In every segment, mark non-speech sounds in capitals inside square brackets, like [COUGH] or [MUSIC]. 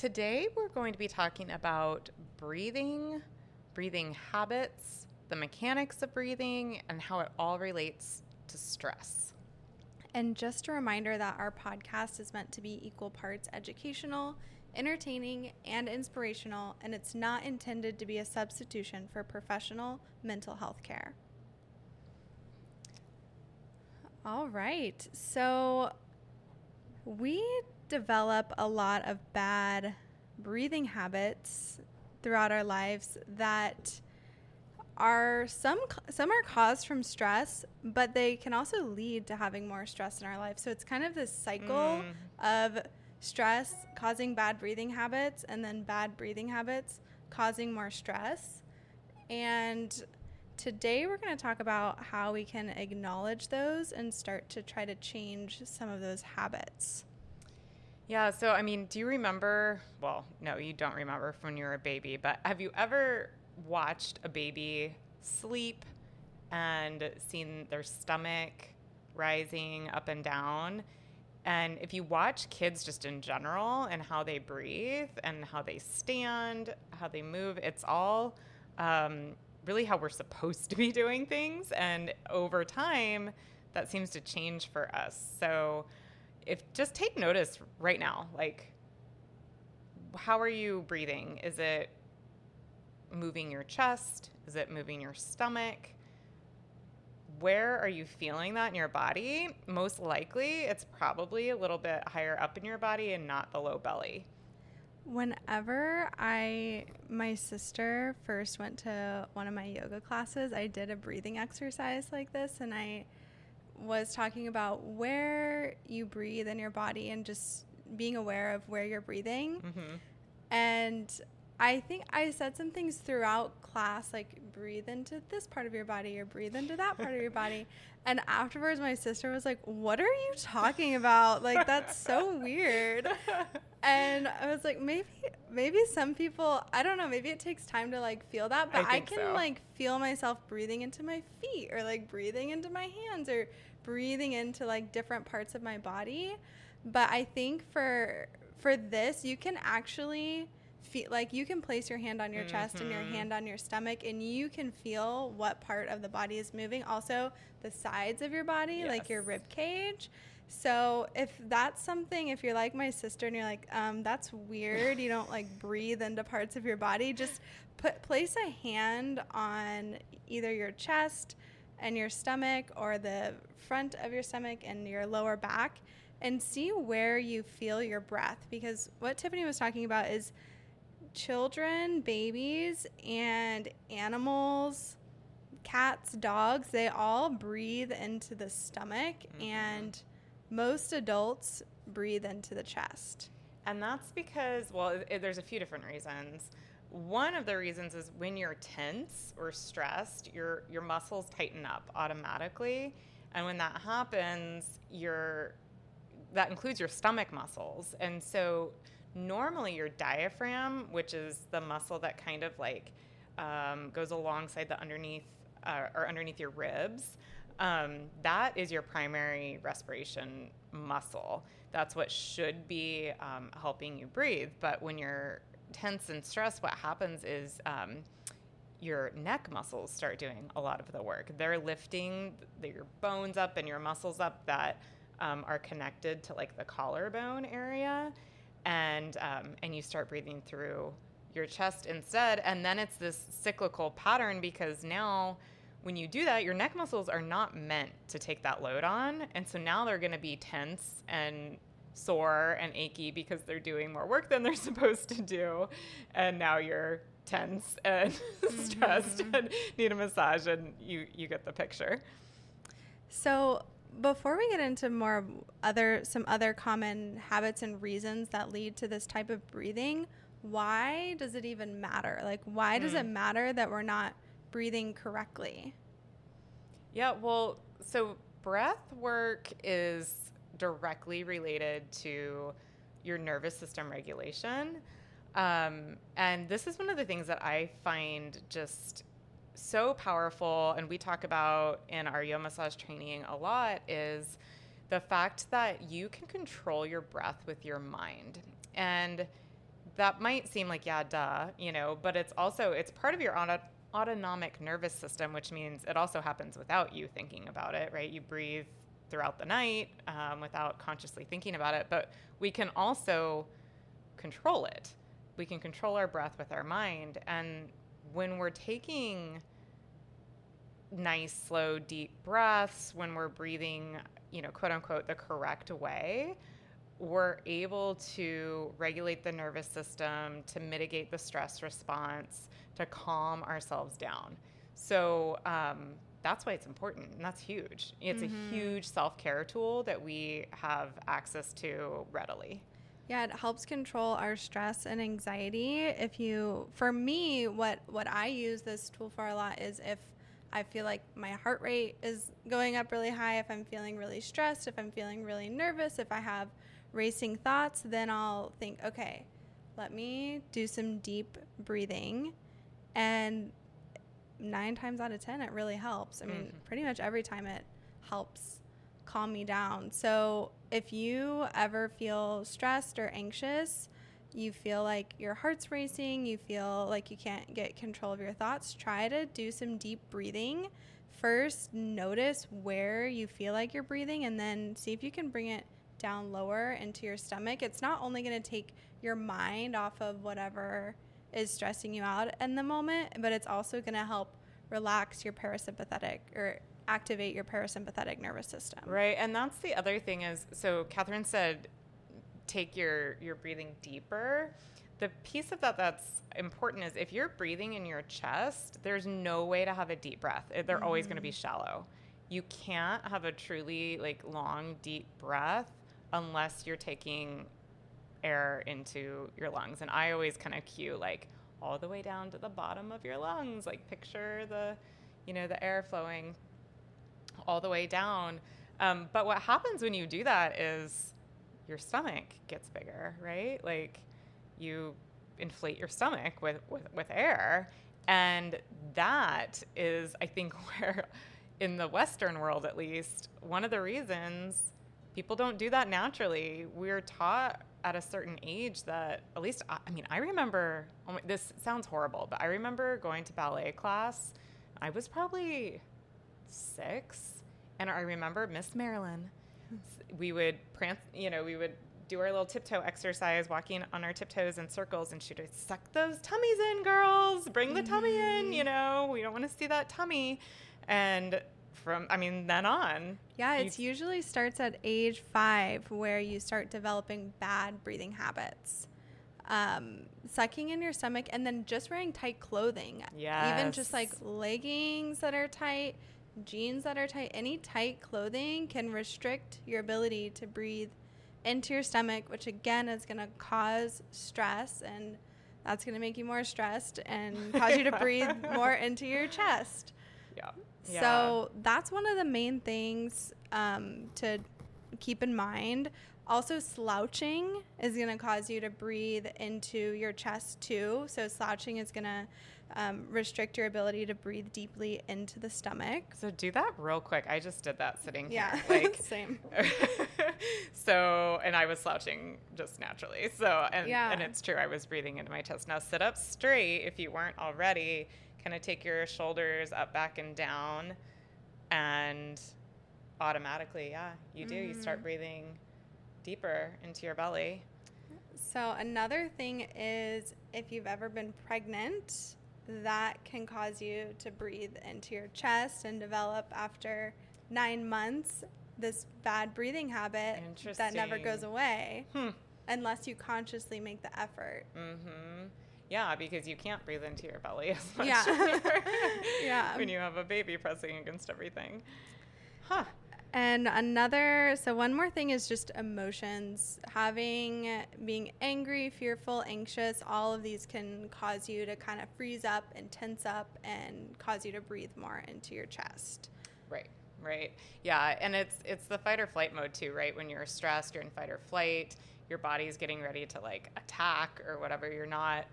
today we're going to be talking about breathing, breathing habits, the mechanics of breathing, and how it all relates to stress. And just a reminder that our podcast is meant to be equal parts educational, entertaining, and inspirational, and it's not intended to be a substitution for professional mental health care. All right. So we develop a lot of bad breathing habits throughout our lives that are some some are caused from stress, but they can also lead to having more stress in our life. So it's kind of this cycle mm. of stress causing bad breathing habits and then bad breathing habits causing more stress. And today we're going to talk about how we can acknowledge those and start to try to change some of those habits. Yeah, so I mean, do you remember? Well, no, you don't remember from when you were a baby, but have you ever watched a baby sleep and seen their stomach rising up and down? And if you watch kids just in general and how they breathe and how they stand, how they move, it's all um, really how we're supposed to be doing things. And over time, that seems to change for us. So, if just take notice right now like how are you breathing? Is it moving your chest? Is it moving your stomach? Where are you feeling that in your body? Most likely it's probably a little bit higher up in your body and not the low belly. Whenever i my sister first went to one of my yoga classes i did a breathing exercise like this and i was talking about where you breathe in your body and just being aware of where you're breathing. Mm-hmm. And I think I said some things throughout class, like breathe into this part of your body or breathe into that part of your body. [LAUGHS] And afterwards, my sister was like, What are you talking about? Like, that's so weird. [LAUGHS] And I was like, maybe, maybe some people, I don't know, maybe it takes time to like feel that, but I, I can so. like feel myself breathing into my feet or like breathing into my hands or breathing into like different parts of my body. But I think for for this, you can actually feel like you can place your hand on your mm-hmm. chest and your mm-hmm. hand on your stomach and you can feel what part of the body is moving. Also, the sides of your body, yes. like your rib cage. So if that's something, if you're like my sister and you're like, um, that's weird, you don't like [LAUGHS] breathe into parts of your body, just put place a hand on either your chest and your stomach or the front of your stomach and your lower back and see where you feel your breath because what Tiffany was talking about is children, babies, and animals, cats, dogs, they all breathe into the stomach mm-hmm. and most adults breathe into the chest. And that's because, well, it, there's a few different reasons. One of the reasons is when you're tense or stressed, your your muscles tighten up automatically, and when that happens, your that includes your stomach muscles. And so normally your diaphragm, which is the muscle that kind of like um, goes alongside the underneath uh, or underneath your ribs, um, that is your primary respiration muscle. That's what should be um, helping you breathe. But when you're tense and stressed, what happens is um, your neck muscles start doing a lot of the work. They're lifting your bones up and your muscles up that um, are connected to like the collarbone area, and um, and you start breathing through your chest instead. And then it's this cyclical pattern because now when you do that, your neck muscles are not meant to take that load on. And so now they're going to be tense and sore and achy because they're doing more work than they're [LAUGHS] supposed to do. And now you're tense and [LAUGHS] mm-hmm. stressed and need a massage and you you get the picture. So, before we get into more other some other common habits and reasons that lead to this type of breathing, why does it even matter? Like why mm. does it mm. matter that we're not breathing correctly? Yeah, well, so breath work is directly related to your nervous system regulation. Um, and this is one of the things that I find just so powerful, and we talk about in our Yomassage training a lot, is the fact that you can control your breath with your mind. And that might seem like yeah, duh, you know, but it's also it's part of your auto- autonomic nervous system, which means it also happens without you thinking about it, right? You breathe throughout the night um, without consciously thinking about it, but we can also control it. We can control our breath with our mind, and when we're taking nice, slow, deep breaths, when we're breathing, you know, quote unquote, the correct way, we're able to regulate the nervous system, to mitigate the stress response, to calm ourselves down. So um, that's why it's important, and that's huge. It's mm-hmm. a huge self care tool that we have access to readily. Yeah, it helps control our stress and anxiety. If you, for me, what what I use this tool for a lot is if I feel like my heart rate is going up really high, if I'm feeling really stressed, if I'm feeling really nervous, if I have racing thoughts, then I'll think, okay, let me do some deep breathing. And nine times out of 10, it really helps. I mean, mm-hmm. pretty much every time it helps calm me down. So if you ever feel stressed or anxious, you feel like your heart's racing, you feel like you can't get control of your thoughts, try to do some deep breathing. First, notice where you feel like you're breathing and then see if you can bring it down lower into your stomach. It's not only going to take your mind off of whatever is stressing you out in the moment, but it's also going to help relax your parasympathetic or activate your parasympathetic nervous system. Right. And that's the other thing is so Katherine said take your your breathing deeper. The piece of that that's important is if you're breathing in your chest, there's no way to have a deep breath. They're mm-hmm. always going to be shallow. You can't have a truly like long deep breath unless you're taking air into your lungs. And I always kind of cue like all the way down to the bottom of your lungs, like picture the, you know, the air flowing all the way down. Um, but what happens when you do that is your stomach gets bigger, right? Like you inflate your stomach with, with, with air. And that is, I think, [LAUGHS] where in the Western world at least, one of the reasons people don't do that naturally. We're taught at a certain age that, at least, I, I mean, I remember, oh this sounds horrible, but I remember going to ballet class. I was probably six. And I remember Miss Marilyn, we would prance, you know, we would do our little tiptoe exercise, walking on our tiptoes in circles, and she'd suck those tummies in, girls. Bring the tummy in. You mm. know, we don't want to see that tummy. And from I mean then on. Yeah, it usually starts at age five where you start developing bad breathing habits. Um, sucking in your stomach and then just wearing tight clothing. Yeah. Even just like leggings that are tight, jeans that are tight, any tight clothing can restrict your ability to breathe into your stomach, which again is going to cause stress and that's going to make you more stressed and cause you to [LAUGHS] breathe more into your chest. Yeah. So that's one of the main things um, to keep in mind. Also, slouching is going to cause you to breathe into your chest too. So, slouching is going to um, restrict your ability to breathe deeply into the stomach. So, do that real quick. I just did that sitting yeah. here. [LAUGHS] Like, same. [LAUGHS] so, and I was slouching just naturally. So, and, yeah. and it's true. I was breathing into my chest. Now, sit up straight if you weren't already kind of take your shoulders up, back, and down, and automatically, yeah, you do. Mm. You start mm. breathing deeper into your belly. So, another thing is if you've ever been pregnant, that can cause you to breathe into your chest and develop after nine months this bad breathing habit that never goes away hmm. unless you consciously make the effort. Mm-hmm. Yeah, because you can't breathe into your belly as much. Yeah. [LAUGHS] yeah. When you have a baby pressing against everything. Huh. And another, so one more thing is just emotions. Having, being angry, fearful, anxious, all of these can cause you to kind of freeze up and tense up and cause you to breathe more into your chest. Right, right. Yeah, and it's it's the fight or flight mode too, right? When you're stressed, you're in fight or flight, your body's getting ready to like attack or whatever. You're not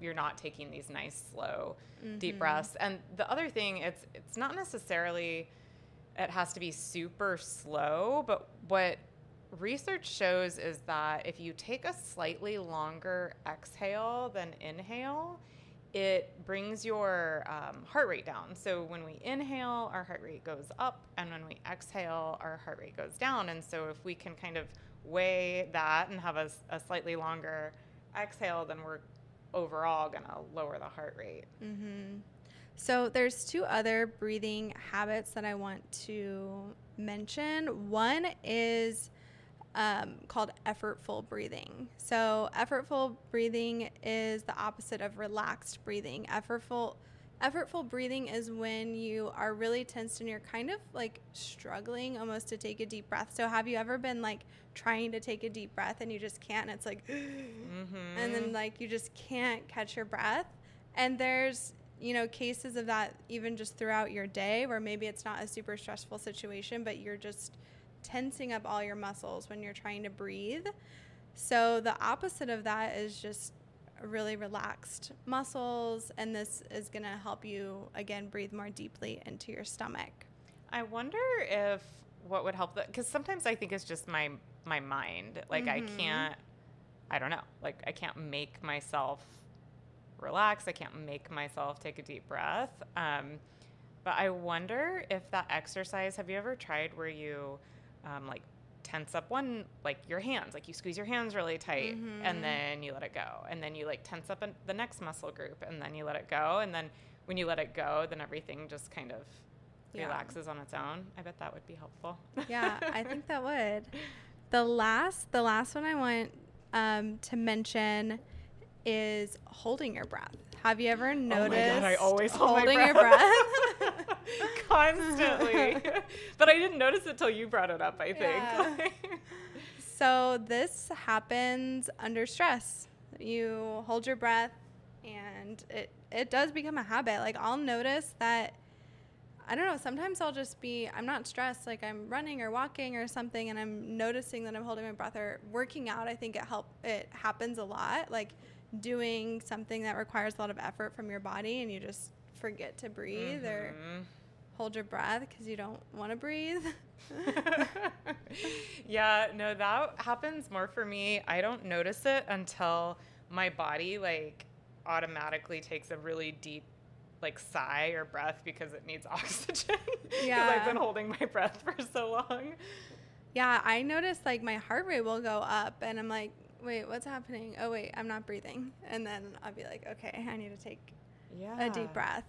you're not taking these nice slow mm-hmm. deep breaths and the other thing it's it's not necessarily it has to be super slow but what research shows is that if you take a slightly longer exhale than inhale, it brings your um, heart rate down. So when we inhale, our heart rate goes up, and when we exhale, our heart rate goes down. And so if we can kind of weigh that and have a, a slightly longer exhale, then we're overall going to lower the heart rate. Mm-hmm. So there's two other breathing habits that I want to mention. One is um, called effortful breathing. So effortful breathing is the opposite of relaxed breathing. Effortful effortful breathing is when you are really tensed and you're kind of like struggling almost to take a deep breath. So have you ever been like trying to take a deep breath and you just can't and it's like mm-hmm. [GASPS] and then like you just can't catch your breath? And there's you know, cases of that even just throughout your day where maybe it's not a super stressful situation, but you're just tensing up all your muscles when you're trying to breathe. So the opposite of that is just really relaxed muscles, and this is going to help you again breathe more deeply into your stomach. I wonder if what would help that because sometimes I think it's just my my mind. Like mm-hmm. I can't, I don't know. Like I can't make myself relax. I can't make myself take a deep breath. Um, but I wonder if that exercise. Have you ever tried where you um, like tense up one like your hands like you squeeze your hands really tight mm-hmm. and then you let it go and then you like tense up the next muscle group and then you let it go and then when you let it go then everything just kind of yeah. relaxes on its own i bet that would be helpful yeah i think that [LAUGHS] would the last the last one i want um, to mention is holding your breath. Have you ever noticed? Oh God, I always hold holding breath. your breath [LAUGHS] constantly, [LAUGHS] but I didn't notice it till you brought it up. I think. Yeah. [LAUGHS] so this happens under stress. You hold your breath, and it it does become a habit. Like I'll notice that. I don't know. Sometimes I'll just be, I'm not stressed, like I'm running or walking or something, and I'm noticing that I'm holding my breath or working out. I think it help. It happens a lot. Like doing something that requires a lot of effort from your body and you just forget to breathe mm-hmm. or hold your breath because you don't want to breathe. [LAUGHS] yeah, no, that happens more for me. I don't notice it until my body like automatically takes a really deep like sigh or breath because it needs [LAUGHS] oxygen. Yeah. Because I've been holding my breath [LAUGHS] for so long. Yeah, I notice like my heart rate will go up and I'm like, wait, what's happening? Oh, wait, I'm not breathing. And then I'll be like, okay, I need to take yeah. a deep breath.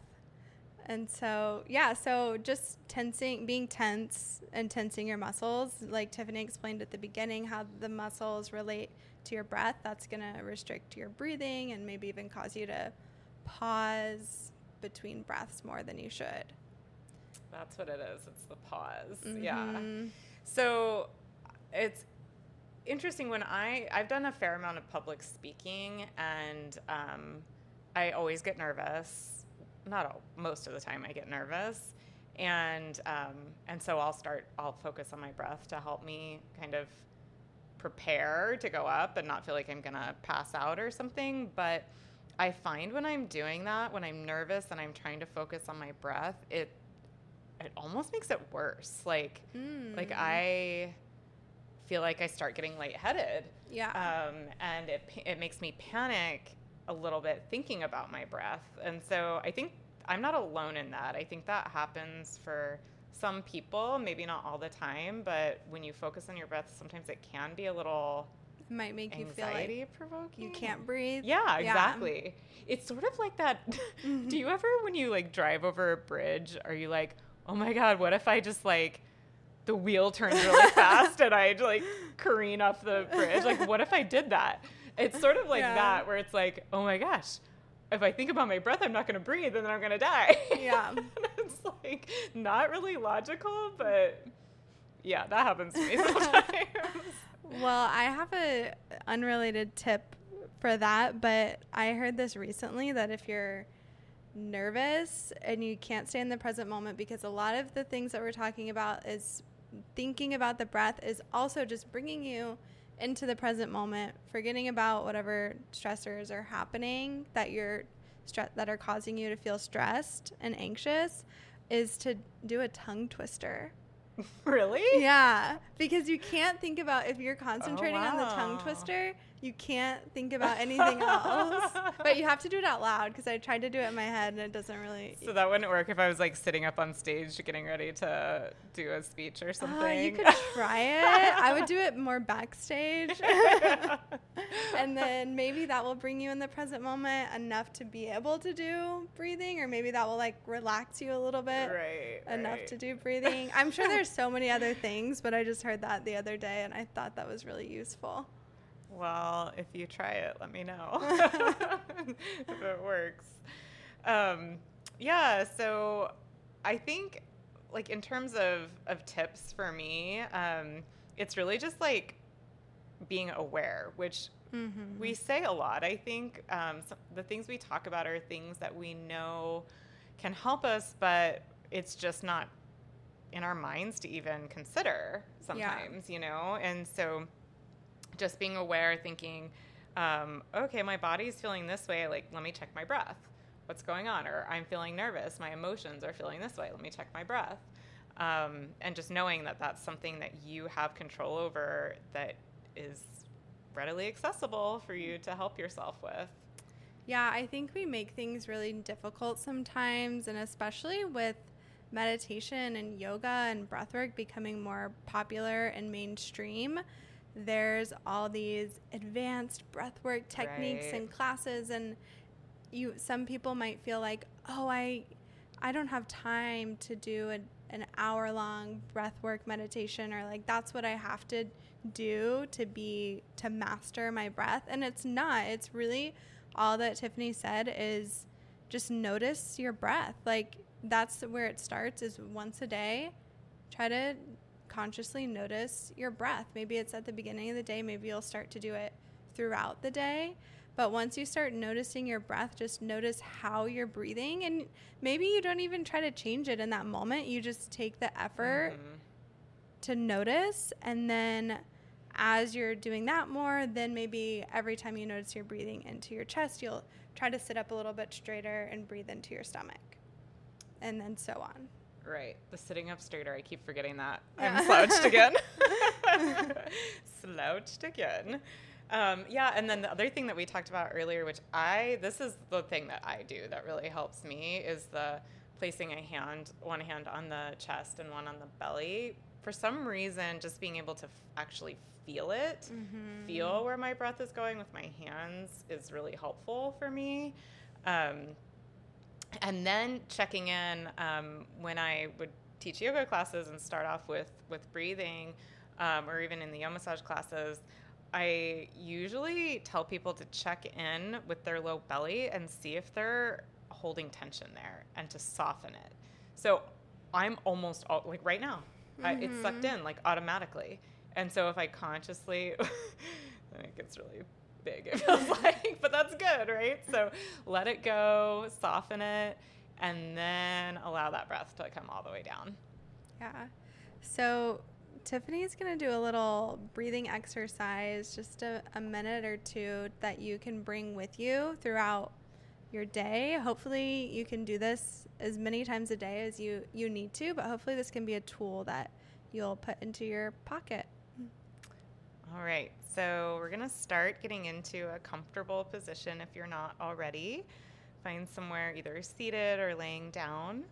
And so, yeah, so just tensing, being tense and tensing your muscles, like Tiffany explained at the beginning, how the muscles relate to your breath, that's going to restrict your breathing and maybe even cause you to pause between breaths more than you should. That's what it is. It's the pause. Mm-hmm. Yeah. So it's interesting when I I've done a fair amount of public speaking, and um, I always get nervous. Not all, most of the time, I get nervous, and um, and so I'll start. I'll focus on my breath to help me kind of prepare to go up and not feel like I'm gonna pass out or something. But I find when I'm doing that, when I'm nervous and I'm trying to focus on my breath, it it almost makes it worse. Like mm. like I feel like I start getting lightheaded. Yeah. Um, and it, it makes me panic a little bit thinking about my breath. And so I think I'm not alone in that. I think that happens for some people, maybe not all the time, but when you focus on your breath, sometimes it can be a little it might make you feel like provoking. You can't breathe. Yeah, exactly. Yeah. It's sort of like that. [LAUGHS] Mm-hmm. Do you ever, when you like drive over a bridge, are you like, oh my God, what if I just like the wheel turns really [LAUGHS] fast and I like careen off the bridge. Like, what if I did that? It's sort of like yeah. that where it's like, oh my gosh, if I think about my breath, I'm not going to breathe and then I'm going to die. Yeah. [LAUGHS] it's like not really logical, but yeah, that happens to me [LAUGHS] sometimes. well, I have a unrelated tip for that, but I heard this recently that if you're nervous and you can't stay in the present moment because a lot of the things that we're talking about is thinking about the breath is also just bringing you into the present moment, forgetting about whatever stressors are happening that you're stre- that are causing you to feel stressed and anxious is to do a tongue twister. [LAUGHS] really? Yeah, because you can't think about if you're concentrating on the tongue oh, twister, you can't think about anything else. [LAUGHS] But you have to do it out loud because I tried to do it in my head and it doesn't really. So that wouldn't work if I was like sitting up on stage getting ready to do a speech or ah, something. Oh, you could [LAUGHS] try it. I would do it more backstage. [LAUGHS] and then maybe that will bring you in the present moment enough to be able to do breathing, or maybe that will like relax you a little bit right, enough right. to do breathing. I'm sure there's so many other things, but I just heard that the other day and I thought that was really useful. Well, if you try it, let me know [LAUGHS] [LAUGHS] if it works. Um, yeah, so I think, like, in terms of, of tips for me, um, it's really just like being aware, which Mm-hmm. we say a lot. I think um, so the things we talk about are things that we know can help us, but it's just not in our minds to even consider sometimes, you know? And so just being aware, thinking, um, okay, my body's feeling this way. Like, let me check my breath. What's going on? Or I'm feeling nervous. My emotions are feeling this way. Let me check my breath. Um, and just knowing that that's something that you have control over that is readily accessible for you to help yourself with. Yeah, I think we make things really difficult sometimes, and especially with meditation and yoga and breathwork becoming more popular and mainstream. There's all these advanced breathwork techniques Right. and classes, and you. Some people might feel like, oh, I, I don't have time to do an, an hour long breathwork meditation, or like that's what I have to do to be to master my breath, and it's not. It's really all that Tiffany said is just notice your breath. Like that's where it starts is once a day. Try to consciously notice your breath. Maybe it's at the beginning of the day, maybe you'll start to do it throughout the day. But once you start noticing your breath, just notice how you're breathing and maybe you don't even try to change it in that moment. You just take the effort Mhm. to notice and then as you're doing that more then maybe every time you notice you're breathing into your chest you'll try to sit up a little bit straighter and breathe into your stomach and then so on Right. The sitting up straighter. I keep forgetting that. [LAUGHS] I'm slouched again. [LAUGHS] slouched again. Um, yeah, and then the other thing that we talked about earlier, which I this is the thing that I do that really helps me is the placing a hand, one hand on the chest and one on the belly. For some reason, just being able to f- actually feel it, feel where my breath is going with my hands is really helpful for me. Um, and then checking in um, when I would teach yoga classes and start off with with breathing, um, or even in the Yomassage classes, I usually tell people to check in with their low belly and see if they're holding tension there and to soften it. So I'm almost all, like right now, I, it's sucked in like automatically. And so if I consciously, [LAUGHS] it gets really big, it [LAUGHS] feels like, but that's good, right? So let it go, soften it, and then allow that breath to come all the way down. yeah so Tiffany is going to do a little breathing exercise just a, a minute or two that you can bring with you throughout your day hopefully you can do this as many times a day as you you need to but hopefully this can be a tool that you'll put into your pocket All right, so we're gonna start getting into a comfortable position if you're not already. Find somewhere either seated or laying down.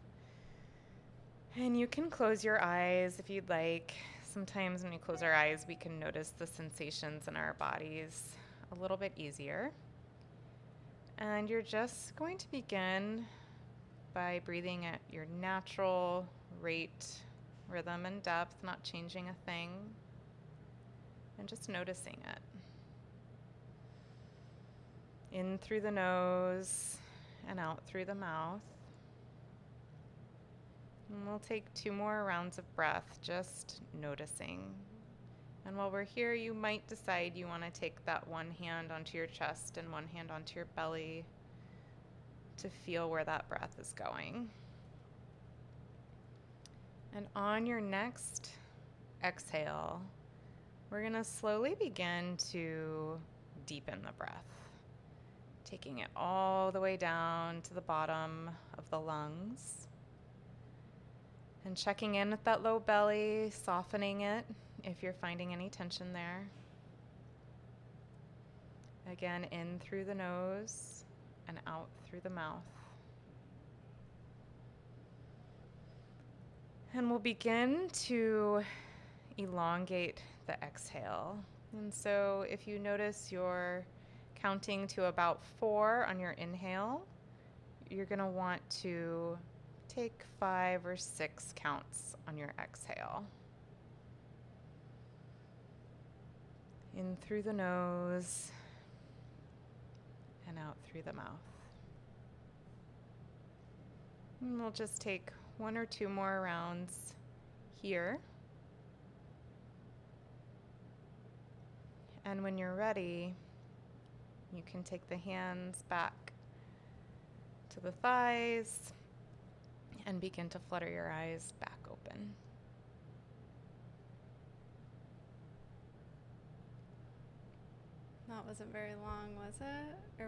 And you can close your eyes if you'd like. Sometimes when we close our eyes, we can notice the sensations in our bodies a little bit easier. And you're just going to begin by breathing at your natural rate, rhythm, and depth, not changing a thing and just noticing it. In through the nose and out through the mouth. And we'll take two more rounds of breath, just noticing. And while we're here, you might decide you want to take that one hand onto your chest and one hand onto your belly to feel where that breath is going. And on your next exhale, we're going to slowly begin to deepen the breath, taking it all the way down to the bottom of the lungs. And checking in with that low belly, softening it if you're finding any tension there. Again, in through the nose and out through the mouth. And we'll begin to elongate the exhale. And so if you notice you're counting to about four on your inhale, you're going to want to take five or six counts on your exhale. In through the nose and out through the mouth. And we'll just take one or two more rounds here. And when you're ready, you can take the hands back to the thighs and begin to flutter your eyes back open. That wasn't very long, was it? Or